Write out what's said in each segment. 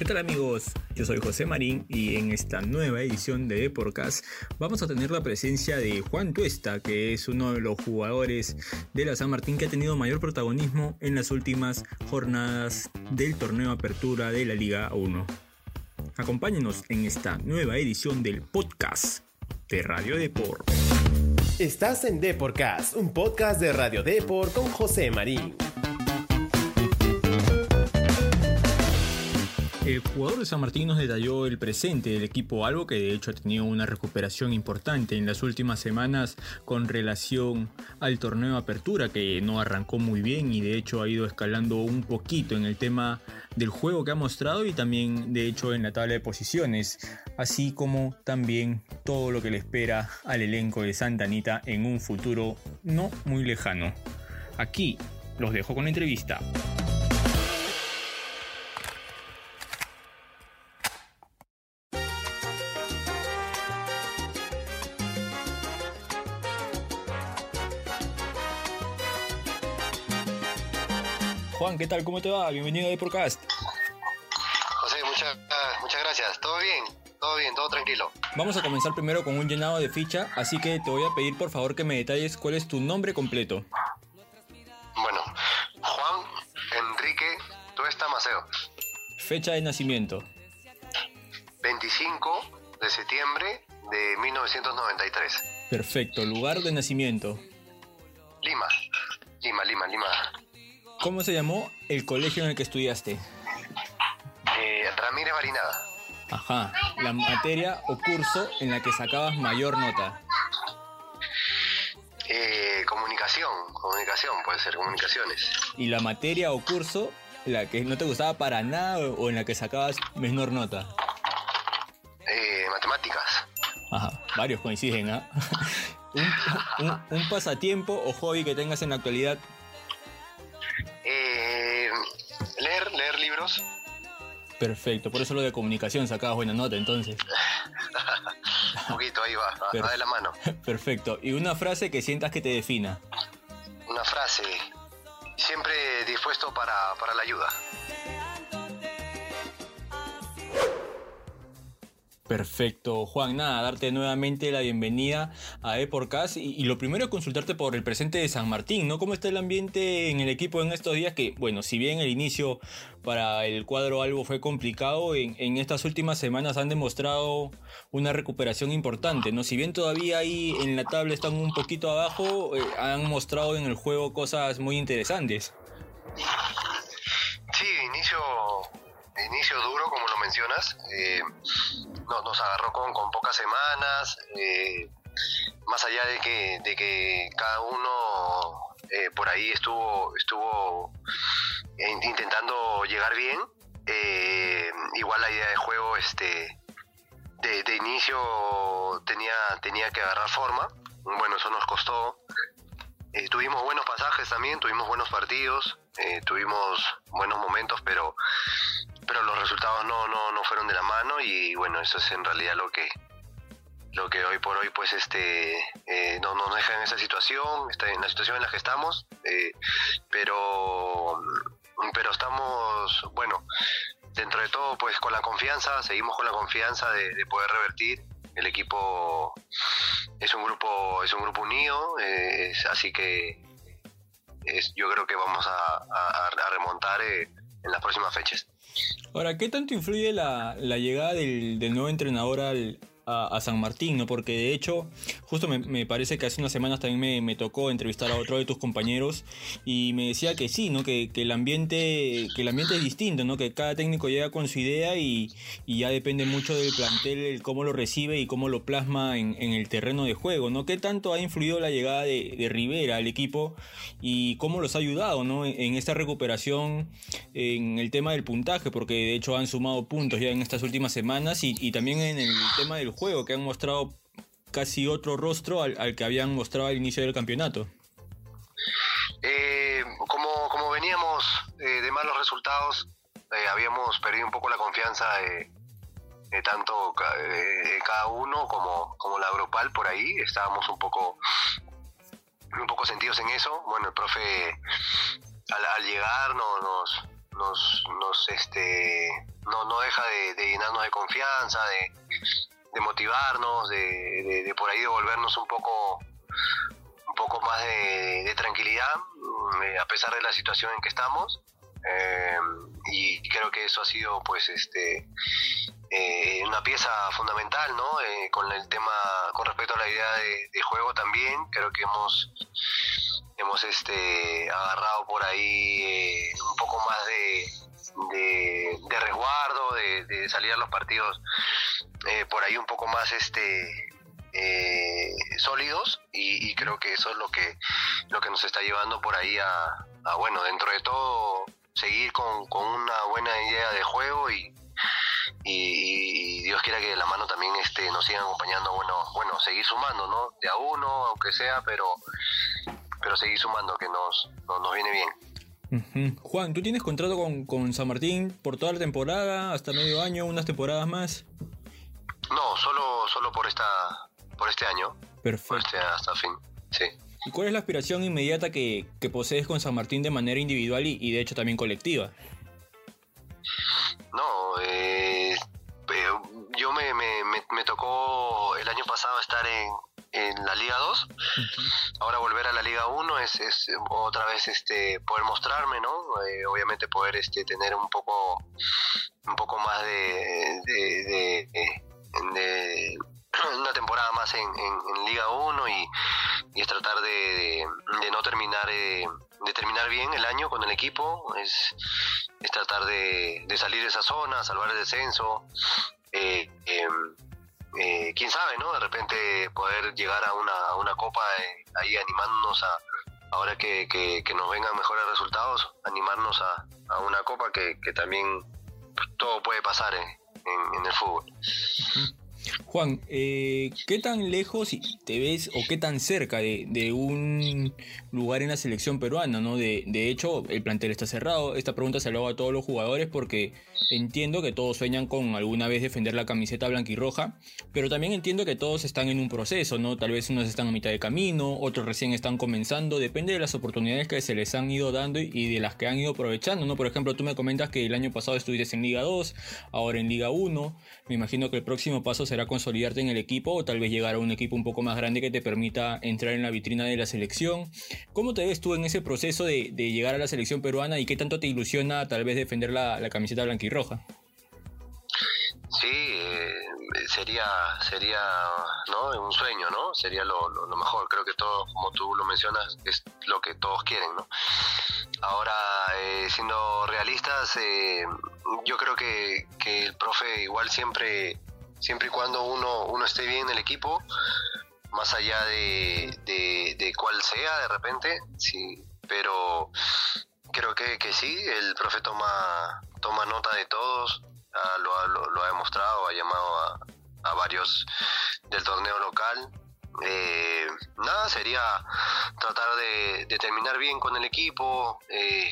¿Qué tal amigos? Yo soy José Marín y en esta nueva edición de Deporcast vamos a tener la presencia de Juan Tuesta, que es uno de los jugadores de la San Martín que ha tenido mayor protagonismo en las últimas jornadas del torneo Apertura de la Liga 1. Acompáñenos en esta nueva edición del podcast de Radio Deport. Estás en Deporcast, un podcast de Radio Deport con José Marín. El jugador de San Martín nos detalló el presente del equipo Albo, que de hecho ha tenido una recuperación importante en las últimas semanas con relación al torneo Apertura, que no arrancó muy bien y de hecho ha ido escalando un poquito en el tema del juego que ha mostrado y también de hecho en la tabla de posiciones, así como también todo lo que le espera al elenco de Santa Anita en un futuro no muy lejano. Aquí los dejo con la entrevista. Juan, ¿qué tal? ¿Cómo te va? Bienvenido a Deporcast. José, muchas, muchas gracias. Todo bien, todo bien, todo tranquilo. Vamos a comenzar primero con un llenado de ficha, así que te voy a pedir por favor que me detalles cuál es tu nombre completo. Bueno, Juan Enrique Tuesta Maceo. Fecha de nacimiento. 25 de septiembre de 1993. Perfecto. Lugar de nacimiento. Lima. Lima, Lima, Lima. ¿Cómo se llamó el colegio en el que estudiaste? Eh, Ramírez Marinada. Ajá. La materia o curso en la que sacabas mayor nota. Eh, comunicación, comunicación, puede ser comunicaciones. Y la materia o curso en la que no te gustaba para nada o en la que sacabas menor nota. Eh, matemáticas. Ajá, varios coinciden, ¿ah? un, un- un pasatiempo o hobby que tengas en la actualidad. Perfecto, por eso lo de comunicación sacabas buena nota entonces. Un poquito, ahí va, va de la mano. Perfecto. Y una frase que sientas que te defina. Una frase. Siempre dispuesto para, para la ayuda. Perfecto, Juan, nada, darte nuevamente la bienvenida a Eporcast y, y lo primero es consultarte por el presente de San Martín, ¿no? ¿Cómo está el ambiente en el equipo en estos días? Que, bueno, si bien el inicio para el cuadro algo fue complicado, en, estas últimas semanas han demostrado una recuperación importante, ¿no? Si bien todavía ahí en la tabla están un poquito abajo, eh, han mostrado en el juego cosas muy interesantes. Sí, inicio, inicio duro, como lo mencionas. Eh, no- nos agarró con, con pocas semanas. eh, más allá de que, de que cada uno eh, por ahí estuvo, estuvo in- intentando llegar bien, eh, igual la idea de juego este, de, de inicio tenía, tenía que agarrar forma. Bueno, eso nos costó. Tuvimos buenos pasajes también, tuvimos buenos partidos, tuvimos buenos momentos, pero, pero los resultados no, no, no fueron de la mano y bueno, eso es en realidad lo que, lo que hoy por hoy pues este eh, no nos deja en esa situación, está en la situación en la que estamos, eh, pero, pero estamos, bueno, dentro de todo pues con la confianza, seguimos con la confianza de, de poder revertir. El equipo es un grupo es un grupo unido, eh, así que es- yo creo que vamos a, remontar en las próximas fechas. Ahora, ¿qué tanto influye la, la llegada del, del nuevo entrenador al, a, San Martín? ¿no? Porque de hecho, justo me, parece que hace unas semanas también me, tocó entrevistar a otro de tus compañeros y me decía que sí, ¿no? que, el ambiente que el ambiente es distinto, ¿no? que cada técnico llega con su idea y, ya depende mucho del plantel el cómo lo recibe y cómo lo plasma en, el terreno de juego. ¿no? ¿Qué tanto ha influido la llegada de, Rivera al equipo y cómo los ha ayudado ¿no? en, esta recuperación en el tema del puntaje? Porque de hecho han sumado puntos ya en estas últimas semanas y, y también en el tema del que han mostrado casi otro rostro al, que habían mostrado al inicio del campeonato. Eh, como, como veníamos eh, de malos resultados, eh, habíamos perdido un poco la confianza de, tanto cada uno como, como la grupal por ahí. Estábamos un poco un poco sentidos en eso. Bueno, el profe al, al llegar no- nos, nos, nos este, no, no deja de, de llenarnos de confianza, de, de motivarnos, de, de, por ahí devolvernos un poco un poco más de, tranquilidad mm, a pesar de la situación en que estamos. Eh, y creo que eso ha sido pues este eh, una pieza fundamental no eh, con el tema con respecto a la idea de, juego también creo que hemos hemos este agarrado por ahí un poco más de, de, resguardo de, salir a los partidos eh, por ahí un poco más este eh, sólidos y, creo que eso es lo que lo que nos está llevando por ahí a, bueno dentro de todo seguir con, una buena idea de juego y, y, Dios quiera que de la mano también este nos sigan acompañando bueno bueno seguir sumando no de a uno aunque sea pero pero seguir sumando que nos nos, viene bien Juan, ¿tú tienes contrato con, con San Martín por toda la temporada, hasta medio año, unas temporadas más? No, solo, solo por esta, por este año. Perfecto. este, hasta fin, sí. ¿Y cuál es la aspiración inmediata que, posees con San Martín de manera individual y, de hecho también colectiva? No, eh, yo me, me, tocó el año pasado estar en, en la Liga 2. Ahora volver a la Liga 1 es, es, otra vez este poder mostrarme, ¿no? Eh, obviamente poder este tener un poco un poco más de, de de una temporada más en, Liga 1 y, es tratar de, no terminar eh, de terminar bien el año con el equipo es, es tratar de, salir de esa zona salvar el descenso eh, em, eh, quién sabe no de repente poder llegar a una, a una copa ahí animándonos a ahora que, que, nos vengan mejores resultados animarnos a, a una copa que, que también todo puede pasar en, el fútbol. Juan, eh, ¿qué tan lejos te ves o qué tan cerca de, un lugar en la selección peruana? ¿no? De, hecho, el plantel está cerrado. Esta pregunta se lo hago a todos los jugadores porque entiendo que todos sueñan con alguna vez defender la camiseta blanquirroja, pero también entiendo que todos están en un proceso, ¿no? Tal vez unos están a mitad de camino, otros recién están comenzando, depende de las oportunidades que se les han ido dando y de las que han ido aprovechando, ¿no? Por ejemplo, tú me comentas que el año pasado estuviste en Liga 2, ahora en Liga 1. Me imagino que el próximo paso será consolidarte en el equipo o tal vez llegar a un equipo un poco más grande que te permita entrar en la vitrina de la selección. ¿Cómo te ves tú en ese proceso de, llegar a la selección peruana y qué tanto te ilusiona tal vez defender la, camiseta blanquirroja? Sí, eh, sería sería ¿no? un sueño, ¿no? Sería lo, mejor. Creo que todo, como tú lo mencionas, es lo que todos quieren, ¿no? Ahora, eh, siendo realistas, eh, yo creo que el profe igual siempre siempre y cuando uno, uno esté bien en el equipo, más allá de, de, cuál sea de repente, sí, pero creo que, que sí, el profe toma, toma nota de todos, ah, lo, lo, ha demostrado, ha llamado a, a varios del torneo local. Eh, nada, sería tratar de, terminar bien con el equipo, eh,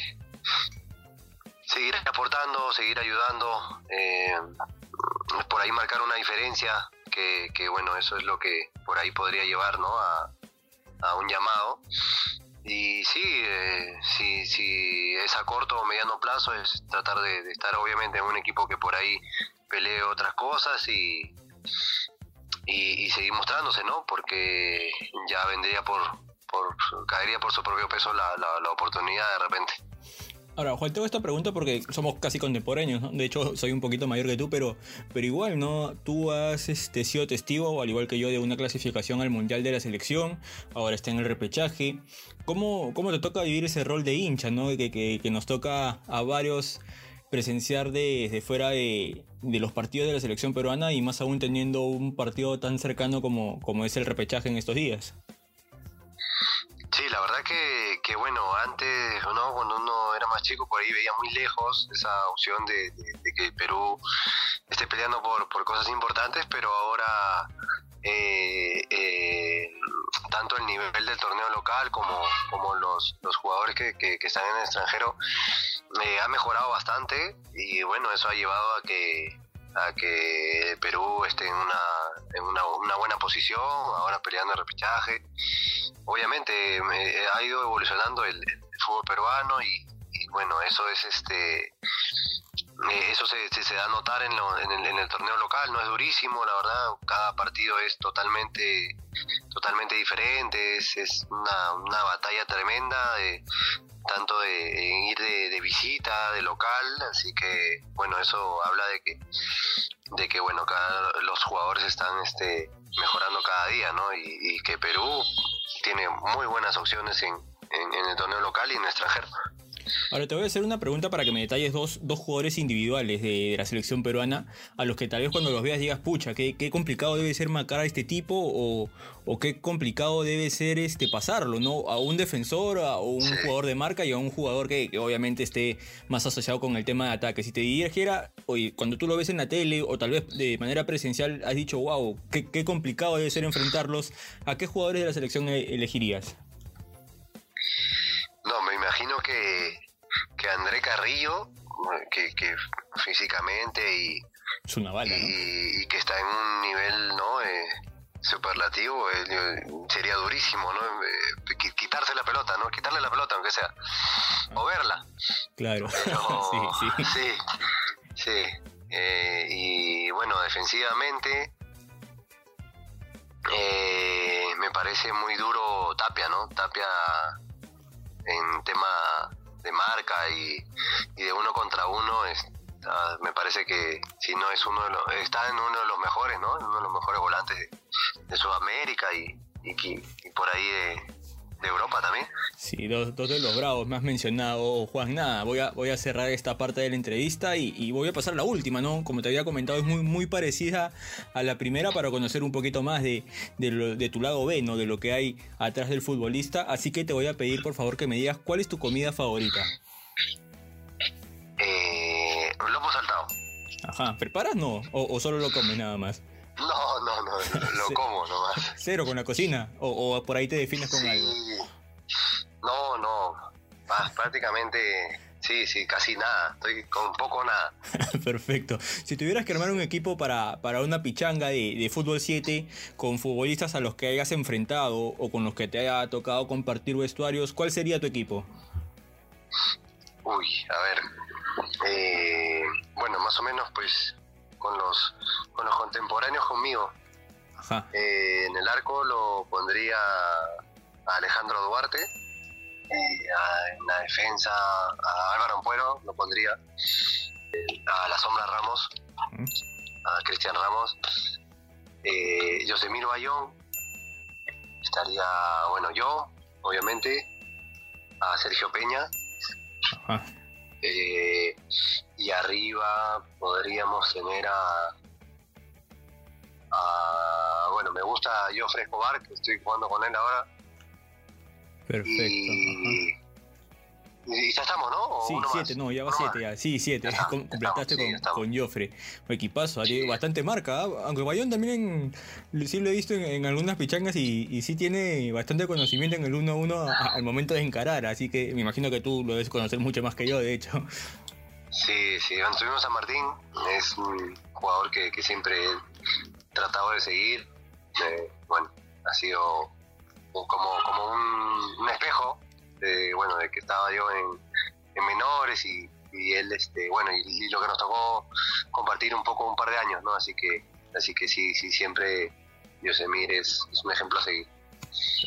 seguir aportando, seguir ayudando. Eh, por ahí marcar una diferencia, que, que, bueno, eso es lo que por ahí podría llevar ¿no? a, a un llamado. Y sí, eh, si, si es a corto o mediano plazo, es tratar de, estar obviamente en un equipo que por ahí pelee otras cosas y, y, seguir mostrándose, ¿no? Porque ya vendría por, por caería por su propio peso la, la, la oportunidad de repente. Ahora, Juan, tengo esta pregunta porque somos casi contemporáneos, ¿no? De hecho, soy un poquito mayor que tú, pero, pero igual, ¿no? Tú has este, sido testigo, al igual que yo, de una clasificación al Mundial de la Selección, ahora está en el repechaje. ¿Cómo, cómo te toca vivir ese rol de hincha, ¿no? Que, que, nos toca a varios presenciar desde fuera de, de, los partidos de la selección peruana y más aún teniendo un partido tan cercano como, como es el repechaje en estos días. Sí, la verdad que, que bueno, antes, ¿no? cuando uno era más chico, por ahí veía muy lejos esa opción de, que Perú esté peleando por, por cosas importantes, pero ahora eh, eh, tanto el nivel del torneo local como, como los, los jugadores que, que, están en el extranjero eh, ha mejorado bastante y bueno, eso ha llevado a que a que Perú esté en una, en una, buena posición, ahora peleando el repechaje. Obviamente ha ido evolucionando el, fútbol peruano y, bueno, eso es este eh, eso se, se, da a notar en, en, el, en, el, torneo local, no es durísimo, la verdad, cada partido es totalmente totalmente diferente, es, es una, una, batalla tremenda, de, tanto de, ir de, visita, de local, así que bueno, eso habla de que de que bueno, cada, los jugadores están este mejorando cada día, ¿no? Y, que Perú tiene muy buenas opciones en, en, el torneo local y en el extranjero. Ahora te voy a hacer una pregunta para que me detalles dos, dos jugadores individuales de, la selección peruana, a los que tal vez cuando los veas digas, pucha, qué, complicado debe ser marcar a este tipo o, qué complicado debe ser este pasarlo, ¿no? A un defensor, a un jugador de marca y a un jugador que, obviamente esté más asociado con el tema de ataque. Si te dijera, oye, cuando tú lo ves en la tele o tal vez de manera presencial has dicho, wow, qué, qué complicado debe ser enfrentarlos, ¿a qué jugadores de la selección e-, elegirías? Que, que André Carrillo, que, que físicamente y, es una bala, y, que está en un nivel no eh, superlativo, eh, sería durísimo, ¿no? Eh, quitarse la pelota, ¿no? Quitarle la pelota, aunque sea. O verla. Claro. sí, sí. Sí, sí. y bueno, defensivamente me parece muy duro Tapia, ¿no? Tapia en tema de marca y, de uno contra uno, me parece que si no es uno de los, está en uno de los mejores, ¿no? En uno de los mejores volantes de, Sudamérica y, y, por ahí de, de Europa también. Sí, dos, dos, de los bravos me has mencionado, Juan. Nada, voy a, voy a cerrar esta parte de la entrevista y, voy a pasar a la última, ¿no? Como te había comentado, es muy, muy parecida a la primera para conocer un poquito más de, de, tu lado B, ¿no? De lo que hay atrás del futbolista. Así que te voy a pedir, por favor, que me digas cuál es tu comida favorita. Eh, lomo saltado. Ajá, ¿preparas no? ¿O, o solo lo comes nada más? No, no, no, lo como nomás. ¿Cero con la cocina? ¿O, por ahí te defines con algo? No, no. prácticamente, sí, sí, casi nada. Estoy con poco nada. Perfecto. Si tuvieras que armar un equipo para, para una pichanga de, de fútbol 7 con futbolistas a los que hayas enfrentado o con los que te haya tocado compartir vestuarios, ¿cuál sería tu equipo? Uy, a ver. Eh, bueno, más o menos, pues con los, con los contemporáneos conmigo. Eh, en el arco lo pondría a Alejandro Duarte. Eh, en la defensa a Álvaro Ampuero lo pondría. a la sombra Ramos. A Cristian Ramos. Eh, Yosemiro Bayón. Estaría, bueno, yo, obviamente. A Sergio Peña. Eh, y arriba podríamos tener a, bueno, me gusta Joffre Escobar, que estoy jugando con él ahora. Perfecto. Y, ya estamos, ¿no? Sí, siete, no, ya va siete, ya. Sí, siete. completaste con, con Joffre. Un equipazo, bastante marca. ¿ah? Aunque Bayón también sí lo he visto en, algunas pichangas y, y, sí tiene bastante conocimiento en el 1-1 al momento de encarar. Así que me imagino que tú lo debes conocer mucho más que yo, de hecho. Sí, sí, Antonio San Martín es un jugador que, que siempre he tratado de seguir. Eh, bueno, ha sido como, como un, espejo de, bueno, de que estaba yo en, en menores y, y, él, este, bueno, y, lo que nos tocó compartir un poco un par de años, ¿no? Así que, así que sí, sí, siempre Yosemir es, es un ejemplo a seguir.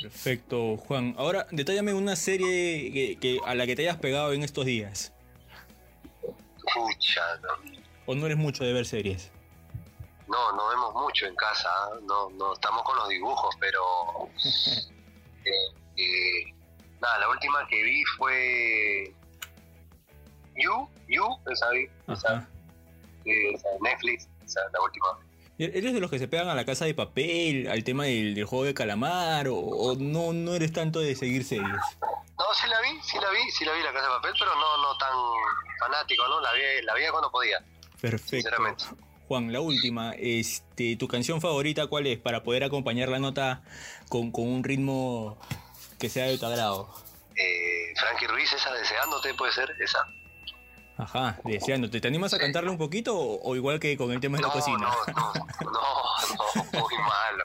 Perfecto, Juan. Ahora, detállame una serie que, que, a la que te hayas pegado en estos días. Pucha, ¿O no eres mucho de ver series? No, no vemos mucho en casa, ¿ah? no, no estamos con los dibujos, pero eh, eh, nada, la última que vi fue You, You, esa vi, esa, Netflix, esa la última. ¿Eres de los que se pegan a la casa de papel, al tema del, juego de calamar, o, no, no eres tanto de seguir series? No, sí la vi, sí la vi, sí la vi la casa de papel, pero no, no tan fanático, ¿no? La vi, la vi cuando podía. Perfecto. Juan, la última, este, ¿tu canción favorita cuál es para poder acompañar la nota con, con un ritmo que sea de tu agrado? Eh, Frankie Ruiz, esa deseándote puede ser, esa. Ajá, deseando. ¿Te animas a cantarle un poquito o, igual que con el tema de la cocina? No, no, no, no, muy malo.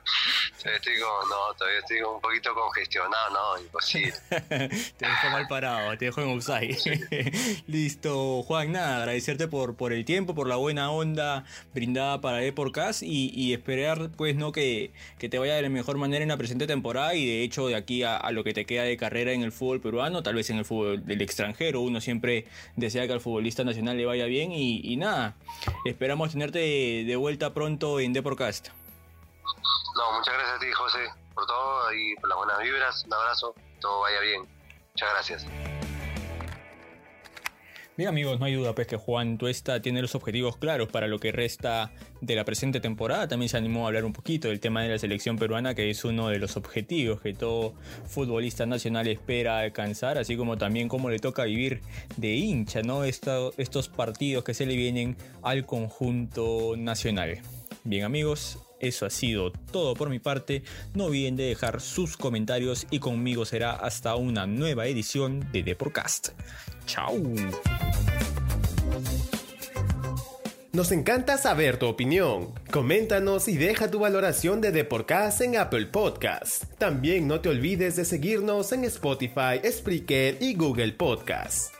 Estoy no, todavía estoy un poquito congestionado, no, imposible. te dejo mal parado, te dejo en offside. Listo, Juan, nada, agradecerte por, por el tiempo, por la buena onda brindada para Eporcast y, y esperar, pues, no que, que, te vaya de la mejor manera en la presente temporada y de hecho de aquí a, a lo que te queda de carrera en el fútbol peruano, tal vez en el fútbol del extranjero, uno siempre desea que al fútbol nacional le vaya bien y, nada, esperamos tenerte de, vuelta pronto en Deporcast. No, muchas gracias a ti, José, por todo y por las buenas vibras. Un abrazo, todo vaya bien. Muchas gracias. Bien amigos, no hay duda pues que Juan Tuesta tiene los objetivos claros para lo que resta de la presente temporada. También se animó a hablar un poquito del tema de la selección peruana, que es uno de los objetivos que todo futbolista nacional espera alcanzar, así como también cómo le toca vivir de hincha, ¿no? estos partidos que se le vienen al conjunto nacional. Bien amigos, eso ha sido todo por mi parte. No olviden de dejar sus comentarios y conmigo será hasta una nueva edición de Deporcast. Chao. Nos encanta saber tu opinión. Coméntanos y deja tu valoración de Deporcast en Apple Podcast. También no te olvides de seguirnos en Spotify, Spreaker y Google Podcast.